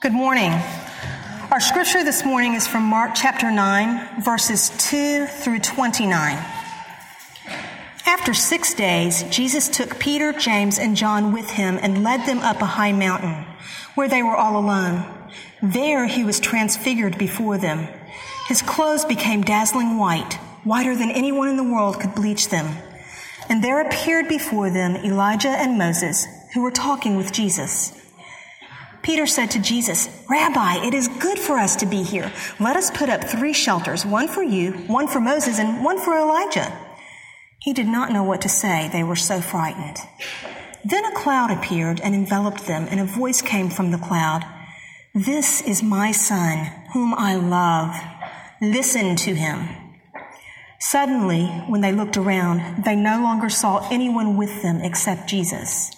Good morning. Our scripture this morning is from Mark chapter 9, verses 2 through 29. After six days, Jesus took Peter, James, and John with him and led them up a high mountain where they were all alone. There he was transfigured before them. His clothes became dazzling white, whiter than anyone in the world could bleach them. And there appeared before them Elijah and Moses, who were talking with Jesus. Peter said to Jesus, Rabbi, it is good for us to be here. Let us put up three shelters, one for you, one for Moses, and one for Elijah. He did not know what to say. They were so frightened. Then a cloud appeared and enveloped them, and a voice came from the cloud. This is my son, whom I love. Listen to him. Suddenly, when they looked around, they no longer saw anyone with them except Jesus.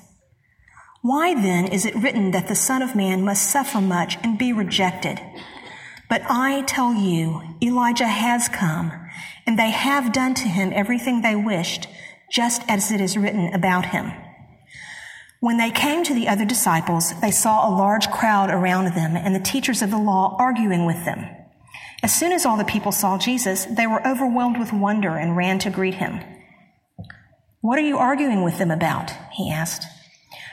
Why then is it written that the Son of Man must suffer much and be rejected? But I tell you, Elijah has come, and they have done to him everything they wished, just as it is written about him. When they came to the other disciples, they saw a large crowd around them and the teachers of the law arguing with them. As soon as all the people saw Jesus, they were overwhelmed with wonder and ran to greet him. What are you arguing with them about? He asked.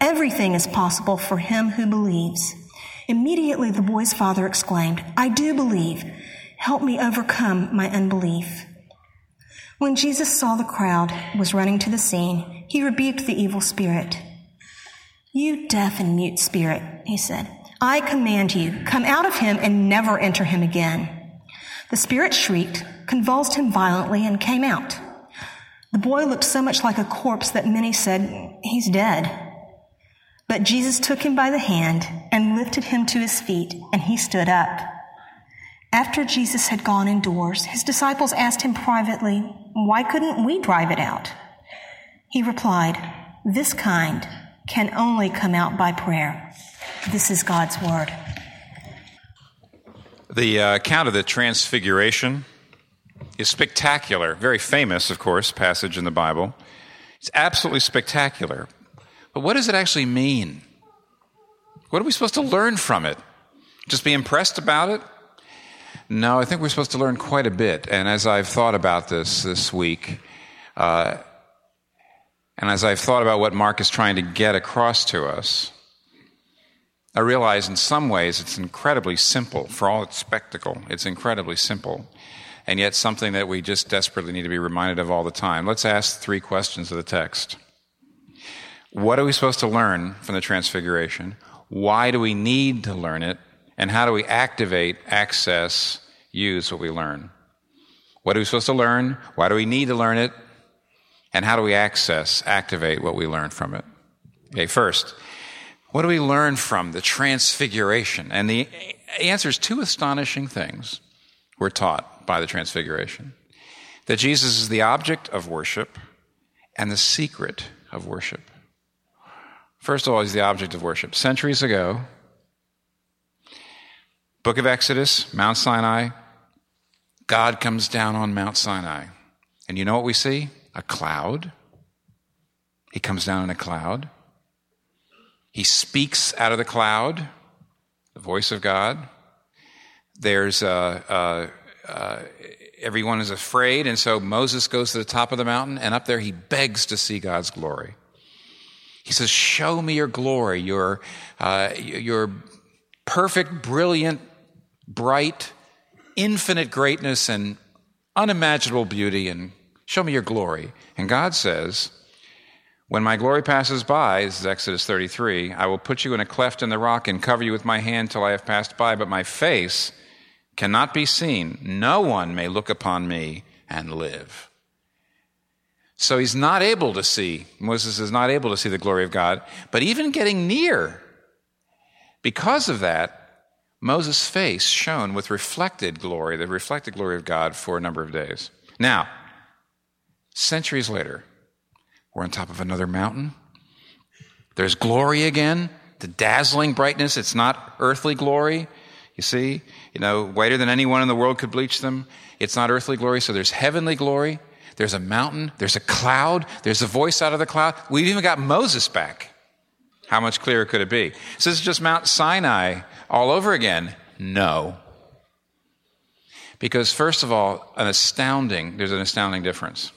Everything is possible for him who believes. Immediately the boy's father exclaimed, I do believe. Help me overcome my unbelief. When Jesus saw the crowd was running to the scene, he rebuked the evil spirit. You deaf and mute spirit, he said, I command you, come out of him and never enter him again. The spirit shrieked, convulsed him violently, and came out. The boy looked so much like a corpse that many said, He's dead. But Jesus took him by the hand and lifted him to his feet, and he stood up. After Jesus had gone indoors, his disciples asked him privately, Why couldn't we drive it out? He replied, This kind can only come out by prayer. This is God's word. The uh, account of the Transfiguration is spectacular, very famous, of course, passage in the Bible. It's absolutely spectacular. But what does it actually mean? What are we supposed to learn from it? Just be impressed about it? No, I think we're supposed to learn quite a bit. And as I've thought about this this week, uh, and as I've thought about what Mark is trying to get across to us, I realize in some ways it's incredibly simple. For all its spectacle, it's incredibly simple. And yet something that we just desperately need to be reminded of all the time. Let's ask three questions of the text. What are we supposed to learn from the Transfiguration? Why do we need to learn it? And how do we activate, access, use what we learn? What are we supposed to learn? Why do we need to learn it? And how do we access, activate what we learn from it? Okay, first, what do we learn from the Transfiguration? And the answer is two astonishing things we're taught by the Transfiguration that Jesus is the object of worship and the secret of worship. First of all, he's the object of worship. Centuries ago, Book of Exodus, Mount Sinai, God comes down on Mount Sinai. And you know what we see? A cloud. He comes down in a cloud. He speaks out of the cloud, the voice of God. There's uh, uh, uh, everyone is afraid, and so Moses goes to the top of the mountain, and up there he begs to see God's glory. He says, "Show me your glory, your uh, your perfect, brilliant, bright, infinite greatness and unimaginable beauty, and show me your glory." And God says, when my glory passes by, this is Exodus 33, I will put you in a cleft in the rock and cover you with my hand till I have passed by, but my face cannot be seen. No one may look upon me and live. So he's not able to see, Moses is not able to see the glory of God, but even getting near, because of that, Moses' face shone with reflected glory, the reflected glory of God for a number of days. Now, centuries later, we're on top of another mountain. There's glory again, the dazzling brightness. It's not earthly glory. You see, you know, whiter than anyone in the world could bleach them. It's not earthly glory, so there's heavenly glory. There's a mountain. There's a cloud. There's a voice out of the cloud. We've even got Moses back. How much clearer could it be? So this is just Mount Sinai all over again? No. Because, first of all, an astounding, there's an astounding difference.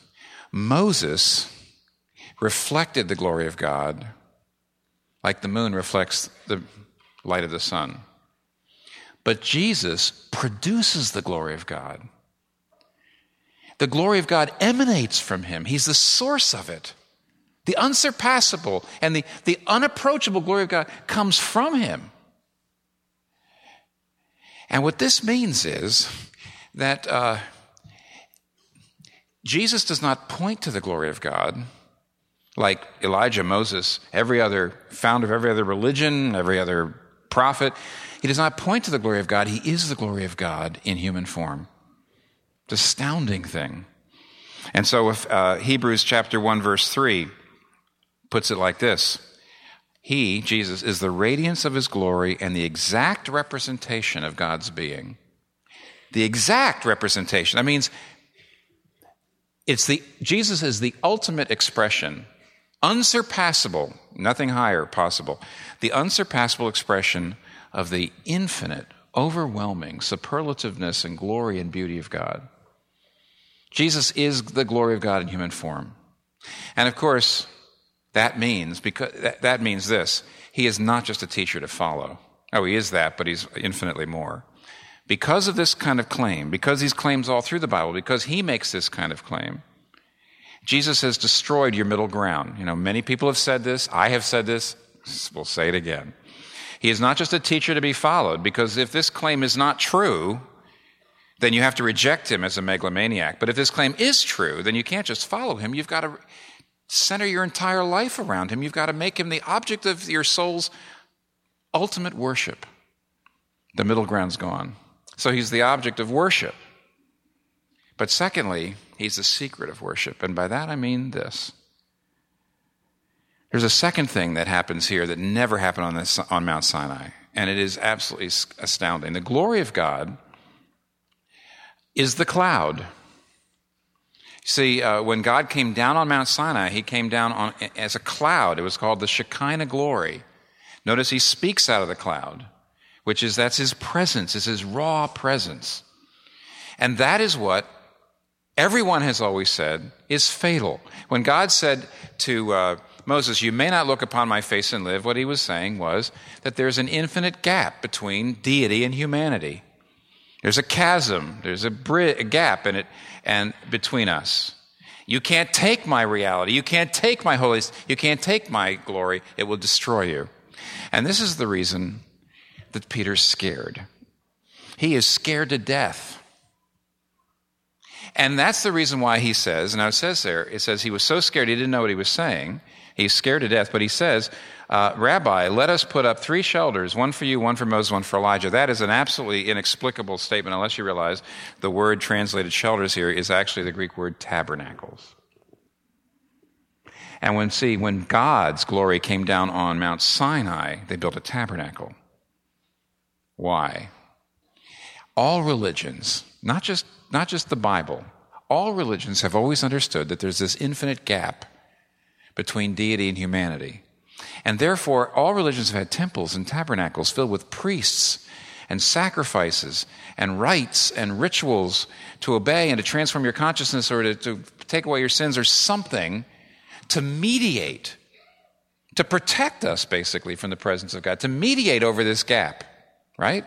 Moses reflected the glory of God like the moon reflects the light of the sun. But Jesus produces the glory of God. The glory of God emanates from him, he's the source of it. The unsurpassable and the, the unapproachable glory of God comes from him. And what this means is that uh, Jesus does not point to the glory of God like Elijah, Moses, every other founder of every other religion, every other prophet. He does not point to the glory of God. He is the glory of God in human form. Astounding thing. And so, if uh, Hebrews chapter 1, verse 3 puts it like this He, Jesus, is the radiance of his glory and the exact representation of God's being. The exact representation. That means it's the, Jesus is the ultimate expression unsurpassable, nothing higher possible, the unsurpassable expression of the infinite, overwhelming superlativeness and glory and beauty of God. Jesus is the glory of God in human form. And of course, that means because that, that means this. He is not just a teacher to follow. Oh, he is that, but he's infinitely more. Because of this kind of claim, because these claims all through the Bible, because he makes this kind of claim, Jesus has destroyed your middle ground. You know, many people have said this. I have said this. We'll say it again. He is not just a teacher to be followed, because if this claim is not true, then you have to reject him as a megalomaniac. But if this claim is true, then you can't just follow him. You've got to center your entire life around him. You've got to make him the object of your soul's ultimate worship. The middle ground's gone. So he's the object of worship. But secondly, he's the secret of worship. And by that I mean this. There's a second thing that happens here that never happened on, this, on Mount Sinai, and it is absolutely astounding. The glory of God is the cloud. See, uh, when God came down on Mount Sinai, he came down on, as a cloud. It was called the Shekinah glory. Notice he speaks out of the cloud, which is that's his presence, is his raw presence. And that is what everyone has always said is fatal. When God said to uh, Moses, You may not look upon my face and live, what he was saying was that there's an infinite gap between deity and humanity. There's a chasm, there's a, a gap in it and between us. You can't take my reality. You can't take my holiness. You can't take my glory. It will destroy you. And this is the reason that Peter's scared. He is scared to death and that's the reason why he says, now it says there, it says he was so scared he didn't know what he was saying. He's scared to death, but he says, uh, Rabbi, let us put up three shelters, one for you, one for Moses, one for Elijah. That is an absolutely inexplicable statement unless you realize the word translated shelters here is actually the Greek word tabernacles. And when, see, when God's glory came down on Mount Sinai, they built a tabernacle. Why? All religions not just, not just the Bible, all religions have always understood that there's this infinite gap between deity and humanity. And therefore, all religions have had temples and tabernacles filled with priests and sacrifices and rites and rituals to obey and to transform your consciousness or to, to take away your sins or something to mediate, to protect us basically from the presence of God, to mediate over this gap, right?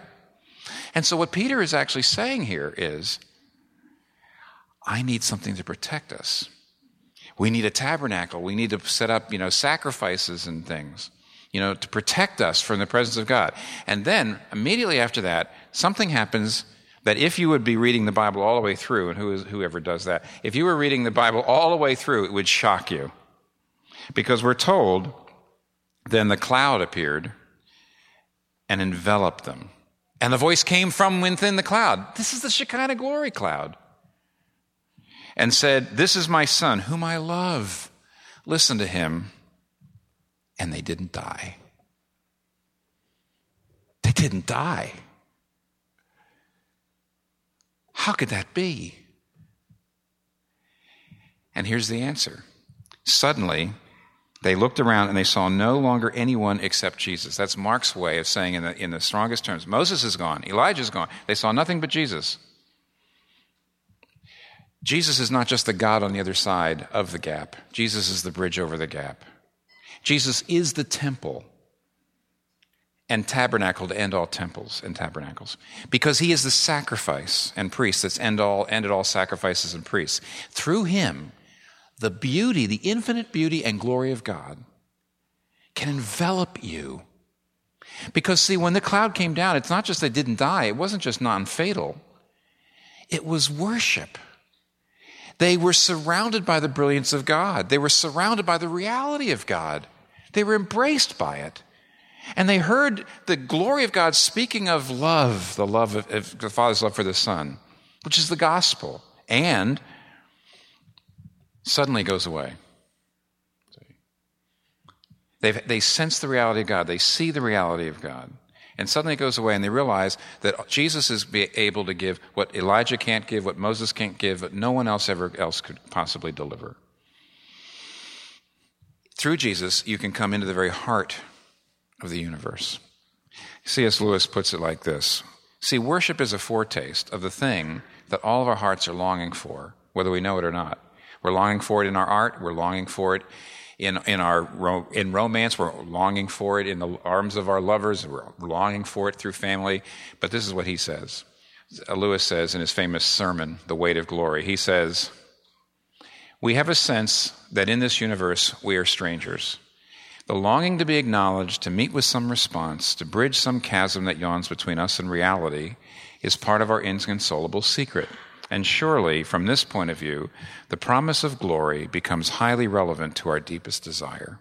And so, what Peter is actually saying here is I need something to protect us. We need a tabernacle. We need to set up, you know, sacrifices and things, you know, to protect us from the presence of God. And then immediately after that, something happens that if you would be reading the Bible all the way through, and who is, whoever does that, if you were reading the Bible all the way through, it would shock you. Because we're told, then the cloud appeared and enveloped them. And the voice came from within the cloud. This is the Shekinah glory cloud and said, This is my son, whom I love. Listen to him. And they didn't die. They didn't die. How could that be? And here's the answer. Suddenly, they looked around and they saw no longer anyone except Jesus. That's Mark's way of saying in the, in the strongest terms Moses is gone, Elijah's gone. They saw nothing but Jesus. Jesus is not just the God on the other side of the gap, Jesus is the bridge over the gap. Jesus is the temple and tabernacle to end all temples and tabernacles. Because he is the sacrifice and priest that's end all ended all sacrifices and priests. Through him the beauty the infinite beauty and glory of god can envelop you. Because see when the cloud came down it's not just they didn't die. It wasn't just non-fatal. It was worship they were surrounded by the brilliance of God. They were surrounded by the reality of God. They were embraced by it. And they heard the glory of God speaking of love, the love of, of the Father's love for the Son, which is the gospel. And suddenly goes away. they they sense the reality of God. They see the reality of God. And suddenly it goes away, and they realize that Jesus is able to give what Elijah can't give, what Moses can't give, what no one else ever else could possibly deliver. Through Jesus, you can come into the very heart of the universe. C.S. Lewis puts it like this See, worship is a foretaste of the thing that all of our hearts are longing for, whether we know it or not. We're longing for it in our art, we're longing for it in, in our in romance we're longing for it in the arms of our lovers we're longing for it through family. But this is what he says. Uh, Lewis says in his famous sermon the weight of glory he says we have a sense that in this universe we are strangers. The longing to be acknowledged to meet with some response to bridge some chasm that yawns between us and reality is part of our inconsolable secret and surely, from this point of view, the promise of glory becomes highly relevant to our deepest desire.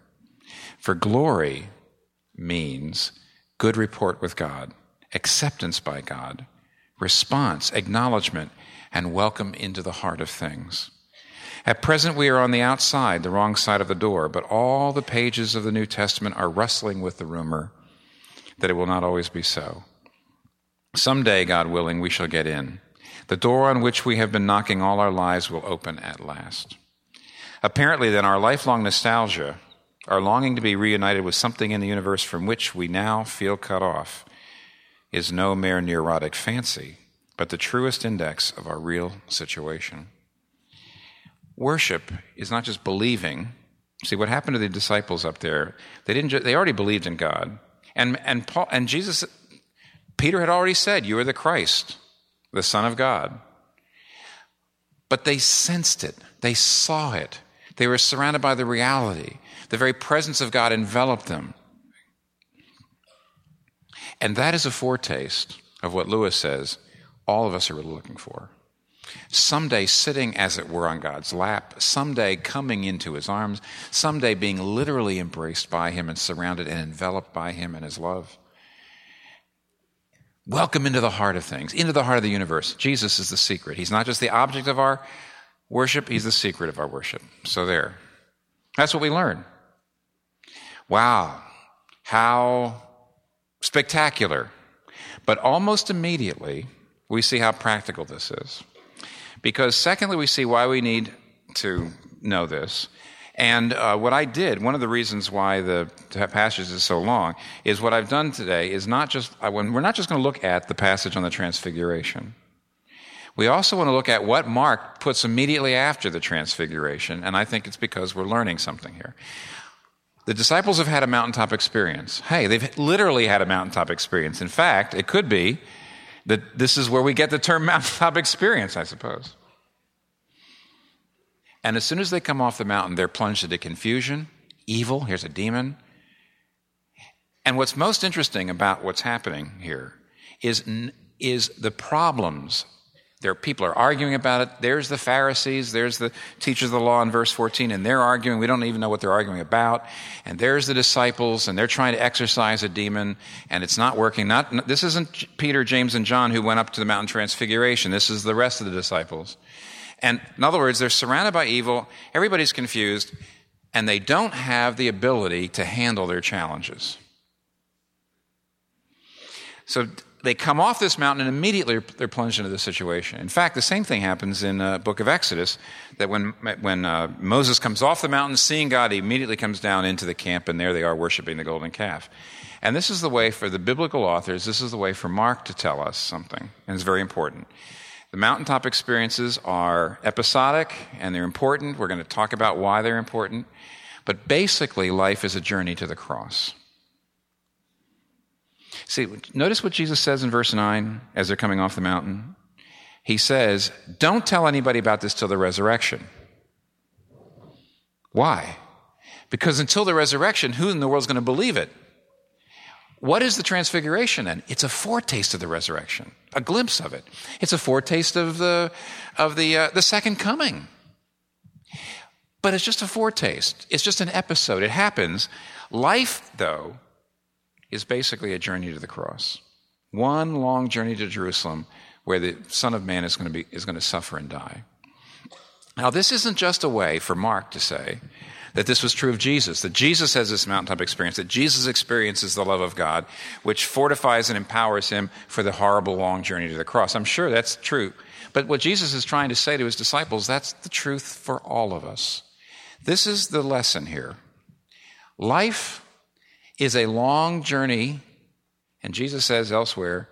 For glory means good report with God, acceptance by God, response, acknowledgement, and welcome into the heart of things. At present, we are on the outside, the wrong side of the door, but all the pages of the New Testament are wrestling with the rumor that it will not always be so. Someday, God willing, we shall get in. The door on which we have been knocking all our lives will open at last. Apparently, then, our lifelong nostalgia, our longing to be reunited with something in the universe from which we now feel cut off, is no mere neurotic fancy, but the truest index of our real situation. Worship is not just believing. See what happened to the disciples up there? They didn't. Ju- they already believed in God, and and Paul and Jesus. Peter had already said, "You are the Christ." The Son of God. But they sensed it, they saw it, they were surrounded by the reality. The very presence of God enveloped them. And that is a foretaste of what Lewis says all of us are really looking for. Someday sitting, as it were, on God's lap, someday coming into his arms, someday being literally embraced by him and surrounded and enveloped by him and his love. Welcome into the heart of things, into the heart of the universe. Jesus is the secret. He's not just the object of our worship, He's the secret of our worship. So, there. That's what we learn. Wow, how spectacular. But almost immediately, we see how practical this is. Because, secondly, we see why we need to know this. And uh, what I did, one of the reasons why the passage is so long, is what I've done today is not just, we're not just going to look at the passage on the Transfiguration. We also want to look at what Mark puts immediately after the Transfiguration, and I think it's because we're learning something here. The disciples have had a mountaintop experience. Hey, they've literally had a mountaintop experience. In fact, it could be that this is where we get the term mountaintop experience, I suppose. And as soon as they come off the mountain, they're plunged into confusion, evil, here's a demon. And what's most interesting about what's happening here is, is the problems there people are arguing about it. There's the Pharisees, there's the teachers of the law in verse 14, and they're arguing. We don't even know what they're arguing about. And there's the disciples, and they're trying to exorcise a demon, and it's not working. Not, this isn't Peter, James, and John who went up to the mountain transfiguration. This is the rest of the disciples. And in other words, they're surrounded by evil, everybody's confused, and they don't have the ability to handle their challenges. So they come off this mountain and immediately they're plunged into the situation. In fact, the same thing happens in the uh, book of Exodus, that when, when uh, Moses comes off the mountain, seeing God, he immediately comes down into the camp, and there they are worshiping the golden calf. And this is the way for the biblical authors, this is the way for Mark to tell us something, and it's very important. The mountaintop experiences are episodic and they're important. We're going to talk about why they're important. But basically, life is a journey to the cross. See, notice what Jesus says in verse 9 as they're coming off the mountain. He says, Don't tell anybody about this till the resurrection. Why? Because until the resurrection, who in the world is going to believe it? What is the transfiguration then? It's a foretaste of the resurrection, a glimpse of it. It's a foretaste of the, of the, uh, the second coming. But it's just a foretaste. It's just an episode. It happens. Life, though, is basically a journey to the cross. One long journey to Jerusalem where the Son of Man is going to, be, is going to suffer and die. Now, this isn't just a way for Mark to say that this was true of Jesus, that Jesus has this mountaintop experience, that Jesus experiences the love of God, which fortifies and empowers him for the horrible long journey to the cross. I'm sure that's true. But what Jesus is trying to say to his disciples, that's the truth for all of us. This is the lesson here. Life is a long journey, and Jesus says elsewhere,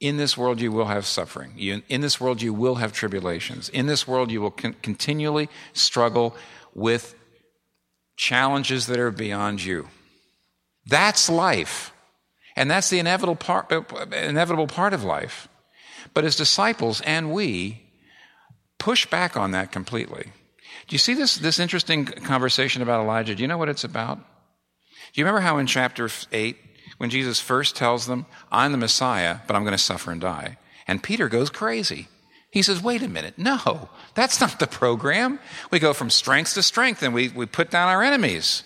in this world you will have suffering. You, in this world you will have tribulations. In this world you will con- continually struggle with challenges that are beyond you. That's life. And that's the inevitable part, inevitable part of life. But as disciples and we push back on that completely. Do you see this, this interesting conversation about Elijah? Do you know what it's about? Do you remember how in chapter 8, when Jesus first tells them, I'm the Messiah, but I'm going to suffer and die? And Peter goes crazy. He says, wait a minute, no, that's not the program. We go from strength to strength and we, we put down our enemies.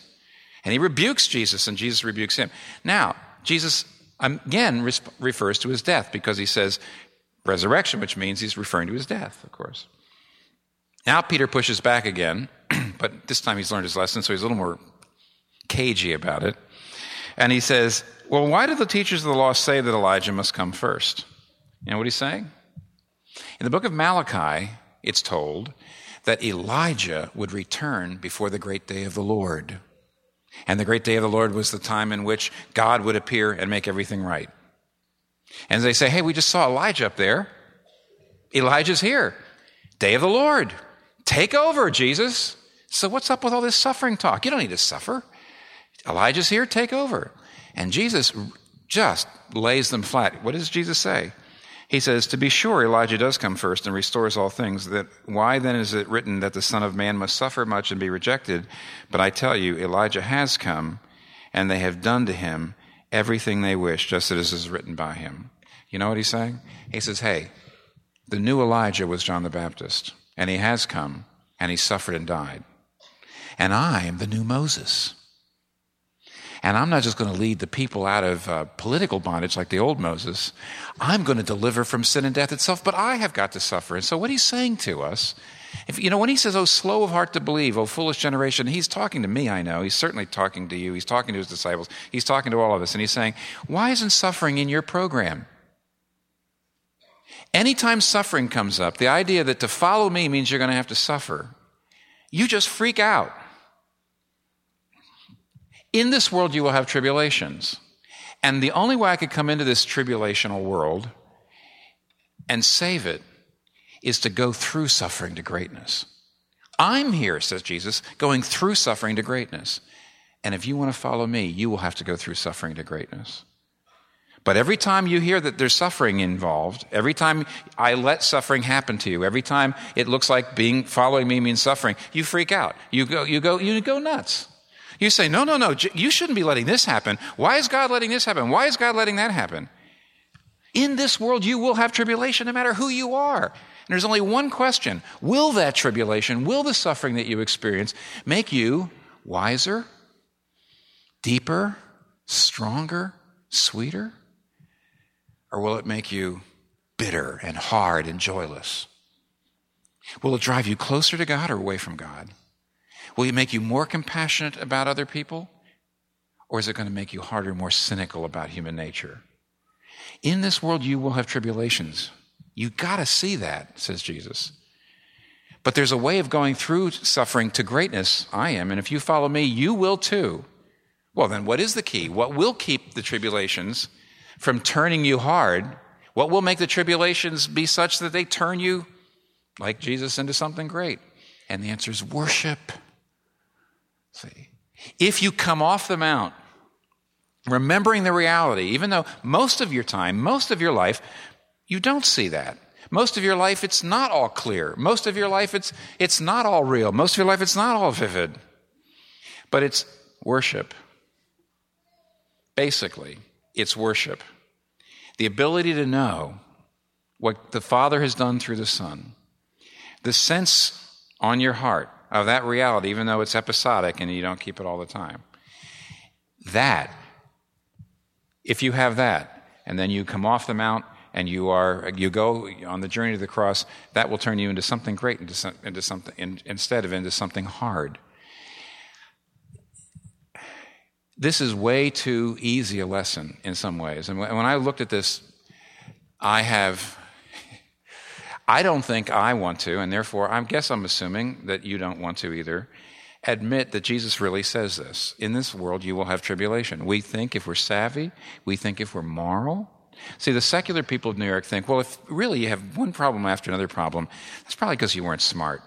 And he rebukes Jesus and Jesus rebukes him. Now, Jesus again refers to his death because he says resurrection, which means he's referring to his death, of course. Now Peter pushes back again, but this time he's learned his lesson, so he's a little more cagey about it. And he says, Well, why do the teachers of the law say that Elijah must come first? You know what he's saying? In the book of Malachi, it's told that Elijah would return before the great day of the Lord. And the great day of the Lord was the time in which God would appear and make everything right. And they say, Hey, we just saw Elijah up there. Elijah's here. Day of the Lord. Take over, Jesus. So what's up with all this suffering talk? You don't need to suffer. Elijah's here, take over. And Jesus just lays them flat. What does Jesus say? He says, To be sure, Elijah does come first and restores all things. That why then is it written that the Son of Man must suffer much and be rejected? But I tell you, Elijah has come, and they have done to him everything they wish, just as is written by him. You know what he's saying? He says, Hey, the new Elijah was John the Baptist, and he has come, and he suffered and died. And I am the new Moses. And I'm not just going to lead the people out of uh, political bondage like the old Moses. I'm going to deliver from sin and death itself, but I have got to suffer. And so, what he's saying to us, if, you know, when he says, Oh, slow of heart to believe, oh, foolish generation, he's talking to me, I know. He's certainly talking to you. He's talking to his disciples. He's talking to all of us. And he's saying, Why isn't suffering in your program? Anytime suffering comes up, the idea that to follow me means you're going to have to suffer, you just freak out. In this world, you will have tribulations. And the only way I could come into this tribulational world and save it is to go through suffering to greatness. I'm here, says Jesus, going through suffering to greatness. And if you want to follow me, you will have to go through suffering to greatness. But every time you hear that there's suffering involved, every time I let suffering happen to you, every time it looks like being following me means suffering, you freak out. You go, you go, you go nuts. You say, no, no, no, you shouldn't be letting this happen. Why is God letting this happen? Why is God letting that happen? In this world, you will have tribulation no matter who you are. And there's only one question Will that tribulation, will the suffering that you experience make you wiser, deeper, stronger, sweeter? Or will it make you bitter and hard and joyless? Will it drive you closer to God or away from God? Will it make you more compassionate about other people? Or is it going to make you harder, more cynical about human nature? In this world, you will have tribulations. You got to see that, says Jesus. But there's a way of going through suffering to greatness. I am. And if you follow me, you will too. Well, then what is the key? What will keep the tribulations from turning you hard? What will make the tribulations be such that they turn you, like Jesus, into something great? And the answer is worship. See, if you come off the mount, remembering the reality, even though most of your time, most of your life, you don't see that. Most of your life, it's not all clear. Most of your life, it's, it's not all real. Most of your life, it's not all vivid. But it's worship. Basically, it's worship. The ability to know what the Father has done through the Son. The sense on your heart of that reality, even though it's episodic and you don't keep it all the time. That, if you have that, and then you come off the mount and you are you go on the journey to the cross, that will turn you into something great, into, some, into something in, instead of into something hard. This is way too easy a lesson in some ways. And when I looked at this, I have I don't think I want to, and therefore I guess I'm assuming that you don't want to either, admit that Jesus really says this. In this world, you will have tribulation. We think if we're savvy, we think if we're moral. See, the secular people of New York think, well, if really you have one problem after another problem, that's probably because you weren't smart.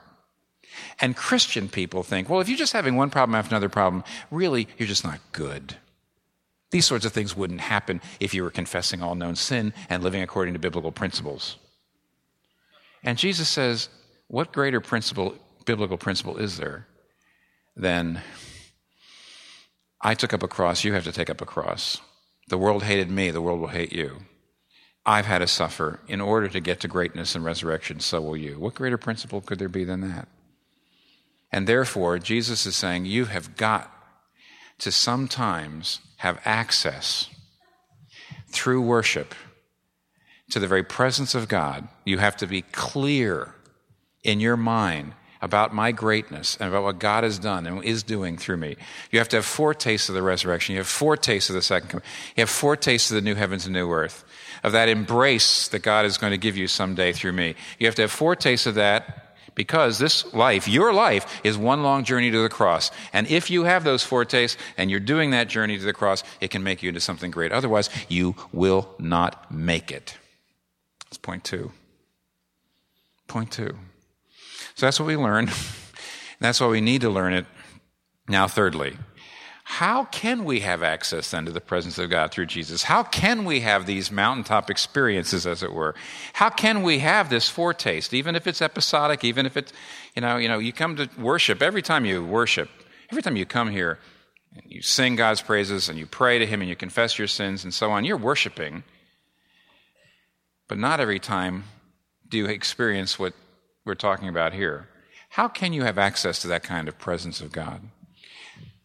And Christian people think, well, if you're just having one problem after another problem, really, you're just not good. These sorts of things wouldn't happen if you were confessing all known sin and living according to biblical principles. And Jesus says, what greater principle, biblical principle is there than I took up a cross, you have to take up a cross. The world hated me, the world will hate you. I've had to suffer in order to get to greatness and resurrection, so will you. What greater principle could there be than that? And therefore, Jesus is saying you have got to sometimes have access through worship to the very presence of God, you have to be clear in your mind about my greatness and about what God has done and is doing through me. You have to have foretastes of the resurrection. You have foretastes of the second coming. You have foretastes of the new heavens and new earth, of that embrace that God is going to give you someday through me. You have to have foretastes of that because this life, your life, is one long journey to the cross. And if you have those foretastes and you're doing that journey to the cross, it can make you into something great. Otherwise, you will not make it. That's point two. Point two. So that's what we learn. that's why we need to learn it. Now, thirdly, how can we have access then to the presence of God through Jesus? How can we have these mountaintop experiences, as it were? How can we have this foretaste, even if it's episodic, even if it's, you know, you know, you come to worship, every time you worship, every time you come here, and you sing God's praises and you pray to Him and you confess your sins and so on, you're worshiping. But not every time do you experience what we're talking about here. How can you have access to that kind of presence of God?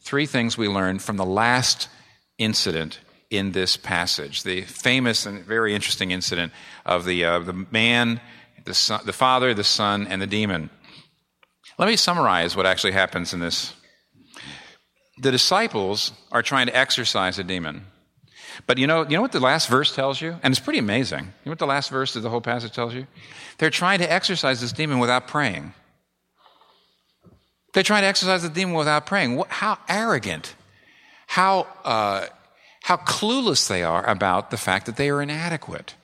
Three things we learned from the last incident in this passage the famous and very interesting incident of the, uh, the man, the, son, the father, the son, and the demon. Let me summarize what actually happens in this. The disciples are trying to exorcise a demon. But you know, you know what the last verse tells you? And it's pretty amazing. You know what the last verse of the whole passage tells you? They're trying to exorcise this demon without praying. They're trying to exorcise the demon without praying. How arrogant, how, uh, how clueless they are about the fact that they are inadequate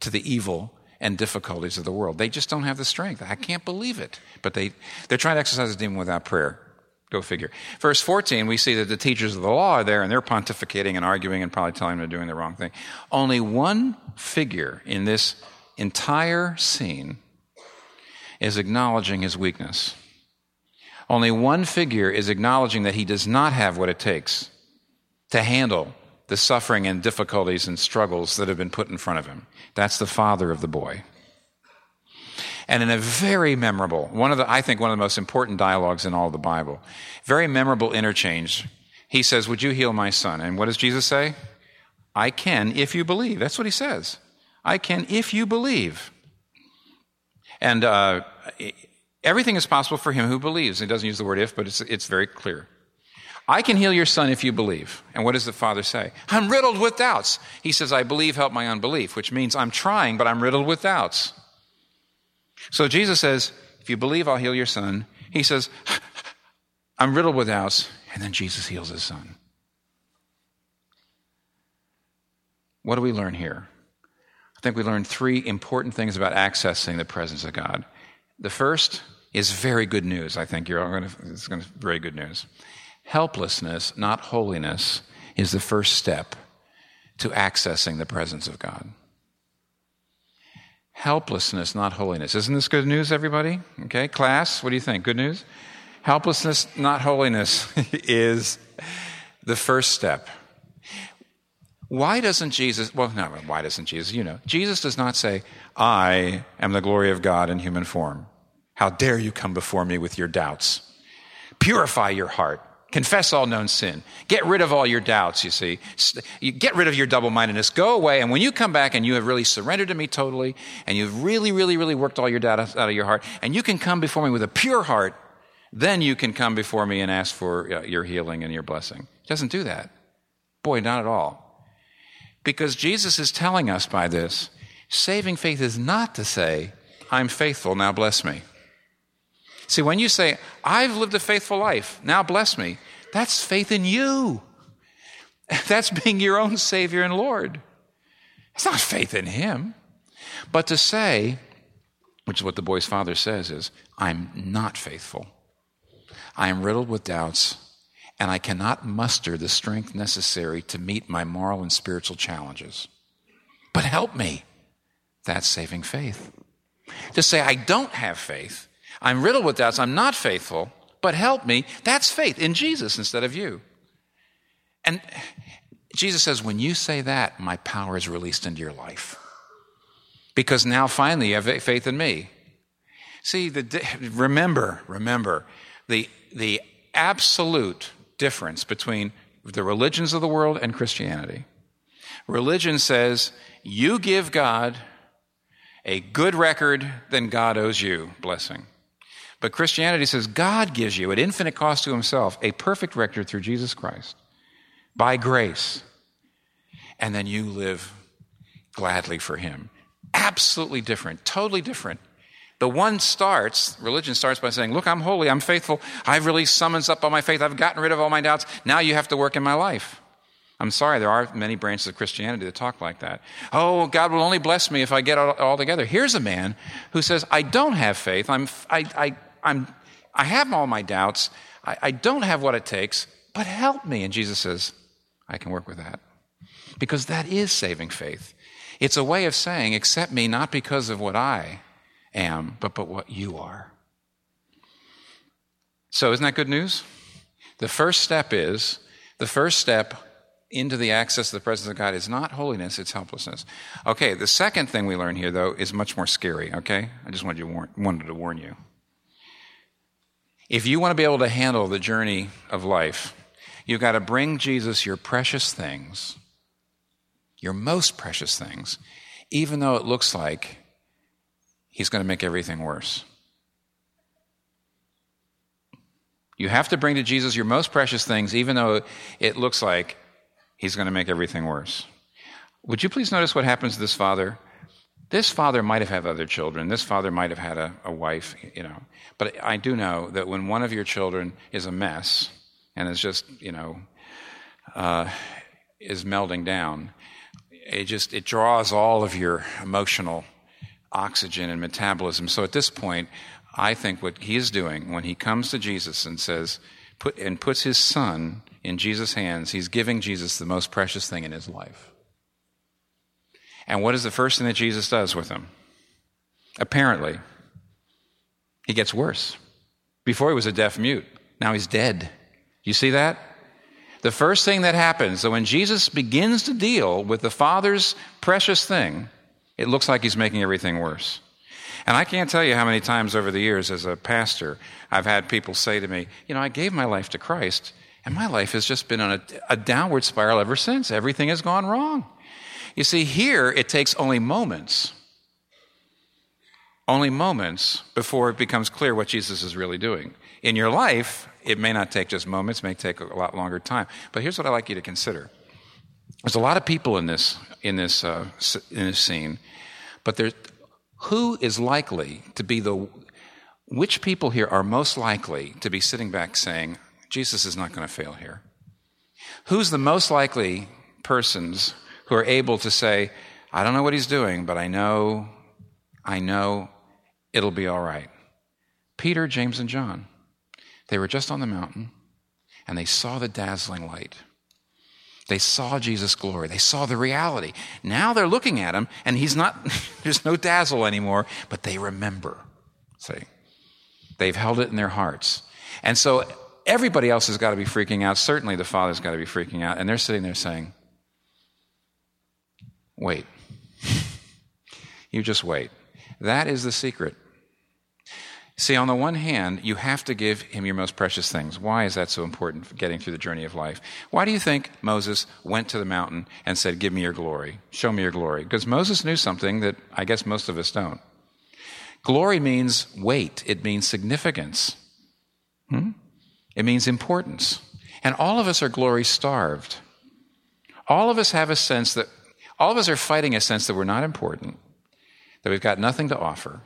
to the evil and difficulties of the world. They just don't have the strength. I can't believe it. But they, they're trying to exercise the demon without prayer. Go figure. Verse 14, we see that the teachers of the law are there and they're pontificating and arguing and probably telling them they're doing the wrong thing. Only one figure in this entire scene is acknowledging his weakness. Only one figure is acknowledging that he does not have what it takes to handle the suffering and difficulties and struggles that have been put in front of him. That's the father of the boy. And in a very memorable, one of the, I think one of the most important dialogues in all of the Bible, very memorable interchange, he says, Would you heal my son? And what does Jesus say? I can if you believe. That's what he says. I can if you believe. And uh, everything is possible for him who believes. He doesn't use the word if, but it's, it's very clear. I can heal your son if you believe. And what does the father say? I'm riddled with doubts. He says, I believe, help my unbelief, which means I'm trying, but I'm riddled with doubts. So Jesus says, If you believe, I'll heal your son. He says, I'm riddled with doubts. And then Jesus heals his son. What do we learn here? I think we learn three important things about accessing the presence of God. The first is very good news. I think you're all going to, it's going to be very good news. Helplessness, not holiness, is the first step to accessing the presence of God. Helplessness, not holiness. Isn't this good news, everybody? Okay, class, what do you think? Good news? Helplessness, not holiness, is the first step. Why doesn't Jesus, well, no, why doesn't Jesus? You know, Jesus does not say, I am the glory of God in human form. How dare you come before me with your doubts? Purify your heart. Confess all known sin. Get rid of all your doubts, you see. Get rid of your double mindedness. Go away. And when you come back and you have really surrendered to me totally, and you've really, really, really worked all your doubts out of your heart, and you can come before me with a pure heart, then you can come before me and ask for uh, your healing and your blessing. It doesn't do that. Boy, not at all. Because Jesus is telling us by this saving faith is not to say, I'm faithful, now bless me. See, when you say, I've lived a faithful life, now bless me, that's faith in you. That's being your own Savior and Lord. It's not faith in Him. But to say, which is what the boy's father says, is, I'm not faithful. I am riddled with doubts, and I cannot muster the strength necessary to meet my moral and spiritual challenges. But help me. That's saving faith. To say, I don't have faith, I'm riddled with doubts. I'm not faithful, but help me. That's faith in Jesus instead of you. And Jesus says, when you say that, my power is released into your life. Because now finally you have faith in me. See, the, remember, remember, the, the absolute difference between the religions of the world and Christianity. Religion says, you give God a good record, then God owes you blessing. But Christianity says God gives you, at infinite cost to himself, a perfect record through Jesus Christ by grace. And then you live gladly for him. Absolutely different, totally different. The one starts, religion starts by saying, Look, I'm holy, I'm faithful, I've released summons up on my faith, I've gotten rid of all my doubts, now you have to work in my life. I'm sorry, there are many branches of Christianity that talk like that. Oh, God will only bless me if I get it all together. Here's a man who says, I don't have faith, I'm, I, I I'm, I have all my doubts. I, I don't have what it takes, but help me. And Jesus says, I can work with that. Because that is saving faith. It's a way of saying, accept me not because of what I am, but, but what you are. So, isn't that good news? The first step is the first step into the access of the presence of God is not holiness, it's helplessness. Okay, the second thing we learn here, though, is much more scary, okay? I just wanted, warn, wanted to warn you. If you want to be able to handle the journey of life, you've got to bring Jesus your precious things, your most precious things, even though it looks like he's going to make everything worse. You have to bring to Jesus your most precious things, even though it looks like he's going to make everything worse. Would you please notice what happens to this father? This father might have had other children. This father might have had a, a wife, you know. But I do know that when one of your children is a mess and is just, you know, uh, is melding down, it just it draws all of your emotional oxygen and metabolism. So at this point, I think what he is doing when he comes to Jesus and says, put, and puts his son in Jesus' hands, he's giving Jesus the most precious thing in his life. And what is the first thing that Jesus does with him? Apparently, he gets worse. Before he was a deaf mute, now he's dead. You see that? The first thing that happens, so when Jesus begins to deal with the Father's precious thing, it looks like he's making everything worse. And I can't tell you how many times over the years as a pastor, I've had people say to me, You know, I gave my life to Christ, and my life has just been on a, a downward spiral ever since. Everything has gone wrong. You see, here it takes only moments, only moments before it becomes clear what Jesus is really doing. In your life, it may not take just moments, may take a lot longer time. But here's what I'd like you to consider. There's a lot of people in this, in this, uh, in this scene, but there's, who is likely to be the, which people here are most likely to be sitting back saying, Jesus is not going to fail here? Who's the most likely persons who are able to say, I don't know what he's doing, but I know, I know it'll be all right? Peter, James, and John. They were just on the mountain and they saw the dazzling light. They saw Jesus' glory. They saw the reality. Now they're looking at him, and he's not, there's no dazzle anymore, but they remember. See? They've held it in their hearts. And so everybody else has got to be freaking out. Certainly the Father's got to be freaking out. And they're sitting there saying, Wait. you just wait. That is the secret. See, on the one hand, you have to give him your most precious things. Why is that so important for getting through the journey of life? Why do you think Moses went to the mountain and said, Give me your glory, show me your glory? Because Moses knew something that I guess most of us don't. Glory means weight, it means significance, hmm? it means importance. And all of us are glory starved. All of us have a sense that, all of us are fighting a sense that we're not important, that we've got nothing to offer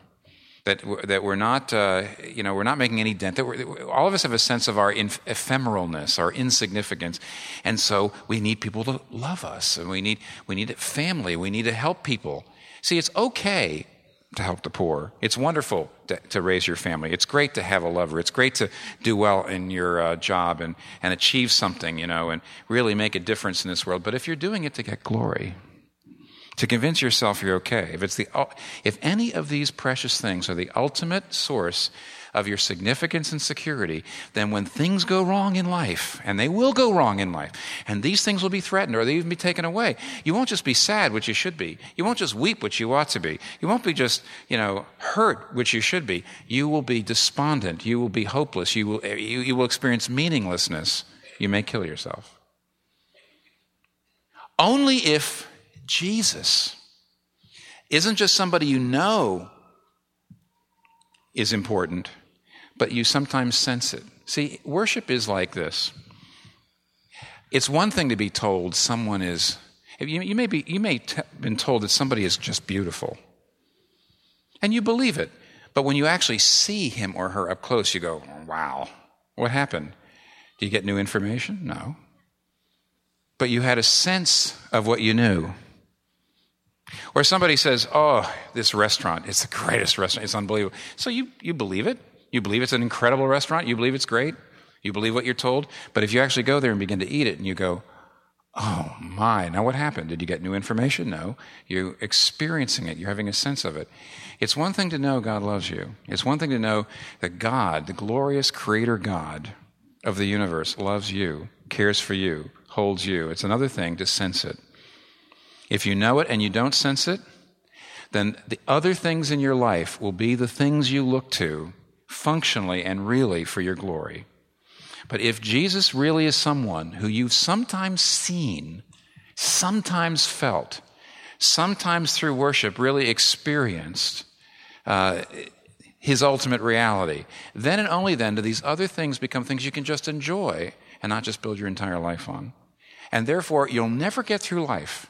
that that we're not uh, you know we're not making any dent that all of us have a sense of our ephemeralness our insignificance. And so we need people to love us and we need we need family we need to help people. See it's okay to help the poor. It's wonderful to, to raise your family. It's great to have a lover. It's great to do well in your uh, job and and achieve something you know and really make a difference in this world. But if you're doing it to get glory to convince yourself you're okay. If it's the if any of these precious things are the ultimate source of your significance and security, then when things go wrong in life, and they will go wrong in life, and these things will be threatened or they even be taken away, you won't just be sad, which you should be. You won't just weep, which you ought to be. You won't be just, you know, hurt, which you should be. You will be despondent. You will be hopeless. You will, eh, you, you will experience meaninglessness. You may kill yourself. Only if Jesus isn't just somebody you know is important, but you sometimes sense it. See, worship is like this. It's one thing to be told someone is, you, you may, be, you may have been told that somebody is just beautiful. And you believe it. But when you actually see him or her up close, you go, wow, what happened? Do you get new information? No. But you had a sense of what you knew. Or somebody says, Oh, this restaurant, it's the greatest restaurant, it's unbelievable. So you, you believe it. You believe it's an incredible restaurant. You believe it's great. You believe what you're told. But if you actually go there and begin to eat it and you go, Oh my, now what happened? Did you get new information? No. You're experiencing it. You're having a sense of it. It's one thing to know God loves you. It's one thing to know that God, the glorious creator God of the universe, loves you, cares for you, holds you. It's another thing to sense it. If you know it and you don't sense it, then the other things in your life will be the things you look to functionally and really for your glory. But if Jesus really is someone who you've sometimes seen, sometimes felt, sometimes through worship really experienced uh, his ultimate reality, then and only then do these other things become things you can just enjoy and not just build your entire life on. And therefore, you'll never get through life.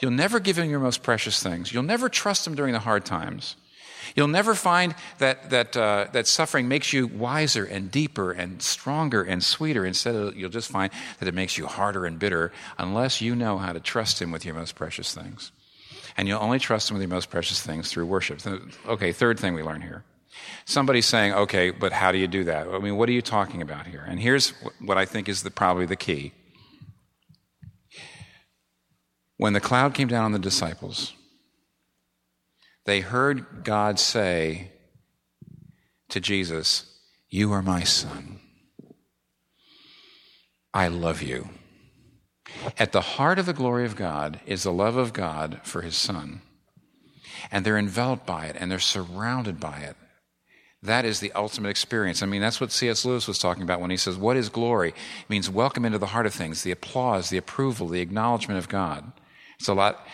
You'll never give him your most precious things. You'll never trust him during the hard times. You'll never find that, that, uh, that suffering makes you wiser and deeper and stronger and sweeter. Instead, of, you'll just find that it makes you harder and bitter unless you know how to trust Him with your most precious things. And you'll only trust Him with your most precious things through worship. Okay, third thing we learn here. Somebody's saying, okay, but how do you do that? I mean, what are you talking about here? And here's what I think is the, probably the key. When the cloud came down on the disciples, they heard God say to Jesus, You are my son. I love you. At the heart of the glory of God is the love of God for his son. And they're enveloped by it and they're surrounded by it. That is the ultimate experience. I mean, that's what C.S. Lewis was talking about when he says, What is glory? It means welcome into the heart of things, the applause, the approval, the acknowledgement of God. It's a lot.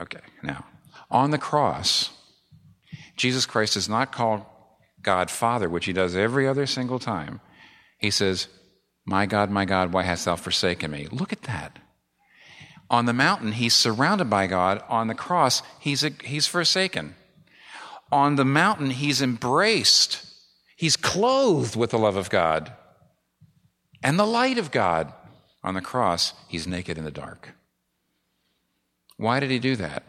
Okay, now, on the cross, Jesus Christ does not call God Father, which he does every other single time. He says, My God, my God, why hast thou forsaken me? Look at that. On the mountain, he's surrounded by God. On the cross, he's, he's forsaken. On the mountain, he's embraced. He's clothed with the love of God and the light of God. On the cross, he's naked in the dark. Why did he do that?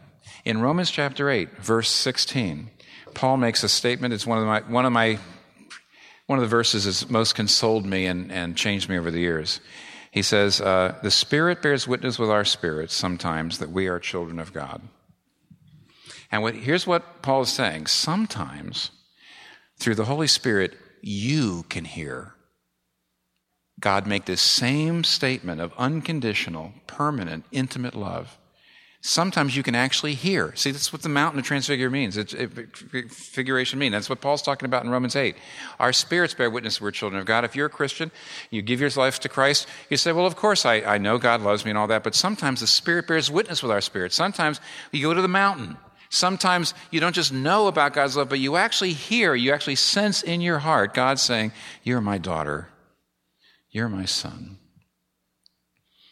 In Romans chapter 8, verse 16, Paul makes a statement. It's one of my, one of my, one of the verses that's most consoled me and, and changed me over the years. He says, uh, The Spirit bears witness with our spirits sometimes that we are children of God. And what, here's what Paul is saying sometimes, through the Holy Spirit, you can hear God make this same statement of unconditional, permanent, intimate love sometimes you can actually hear. See, that's what the mountain of transfigure means. It's it, figuration means. That's what Paul's talking about in Romans 8. Our spirits bear witness we're children of God. If you're a Christian, you give your life to Christ, you say, well, of course, I, I know God loves me and all that, but sometimes the Spirit bears witness with our spirit. Sometimes you go to the mountain. Sometimes you don't just know about God's love, but you actually hear, you actually sense in your heart God saying, You're my daughter. You're my son.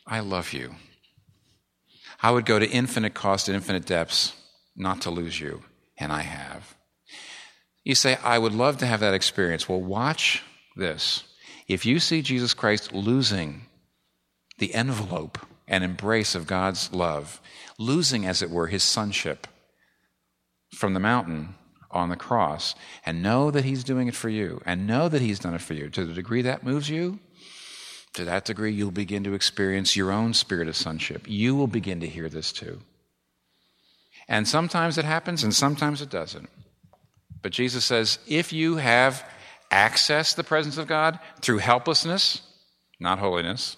I love you. I would go to infinite cost and infinite depths not to lose you, and I have. You say, I would love to have that experience. Well, watch this. If you see Jesus Christ losing the envelope and embrace of God's love, losing, as it were, his sonship from the mountain on the cross, and know that he's doing it for you, and know that he's done it for you, to the degree that moves you, to that degree, you'll begin to experience your own spirit of sonship. You will begin to hear this too. And sometimes it happens and sometimes it doesn't. But Jesus says if you have access the presence of God through helplessness, not holiness,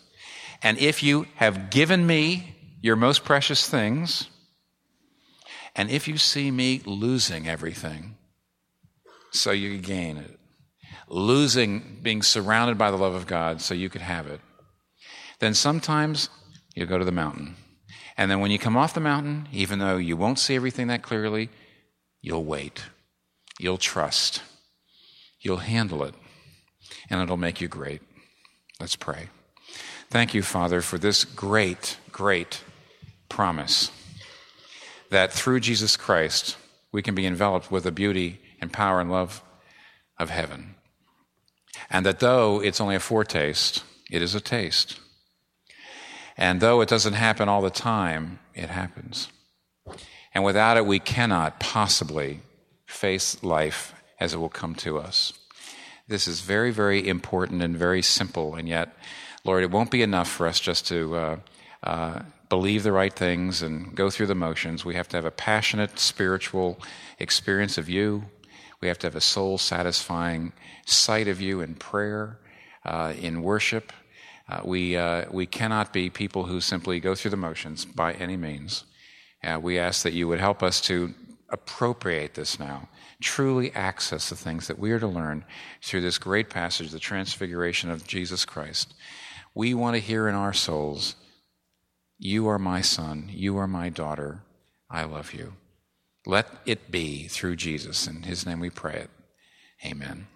and if you have given me your most precious things, and if you see me losing everything, so you gain it, losing being surrounded by the love of God so you could have it, then sometimes you go to the mountain. And then when you come off the mountain, even though you won't see everything that clearly, you'll wait. You'll trust. You'll handle it. And it'll make you great. Let's pray. Thank you, Father, for this great, great promise that through Jesus Christ we can be enveloped with the beauty and power and love of heaven. And that though it's only a foretaste, it is a taste. And though it doesn't happen all the time, it happens. And without it, we cannot possibly face life as it will come to us. This is very, very important and very simple, and yet, Lord, it won't be enough for us just to uh, uh, believe the right things and go through the motions. We have to have a passionate spiritual experience of you. We have to have a soul satisfying sight of you in prayer, uh, in worship. Uh, we, uh, we cannot be people who simply go through the motions by any means. Uh, we ask that you would help us to appropriate this now, truly access the things that we are to learn through this great passage, the transfiguration of Jesus Christ. We want to hear in our souls, You are my son, you are my daughter, I love you. Let it be through Jesus. In his name we pray it. Amen.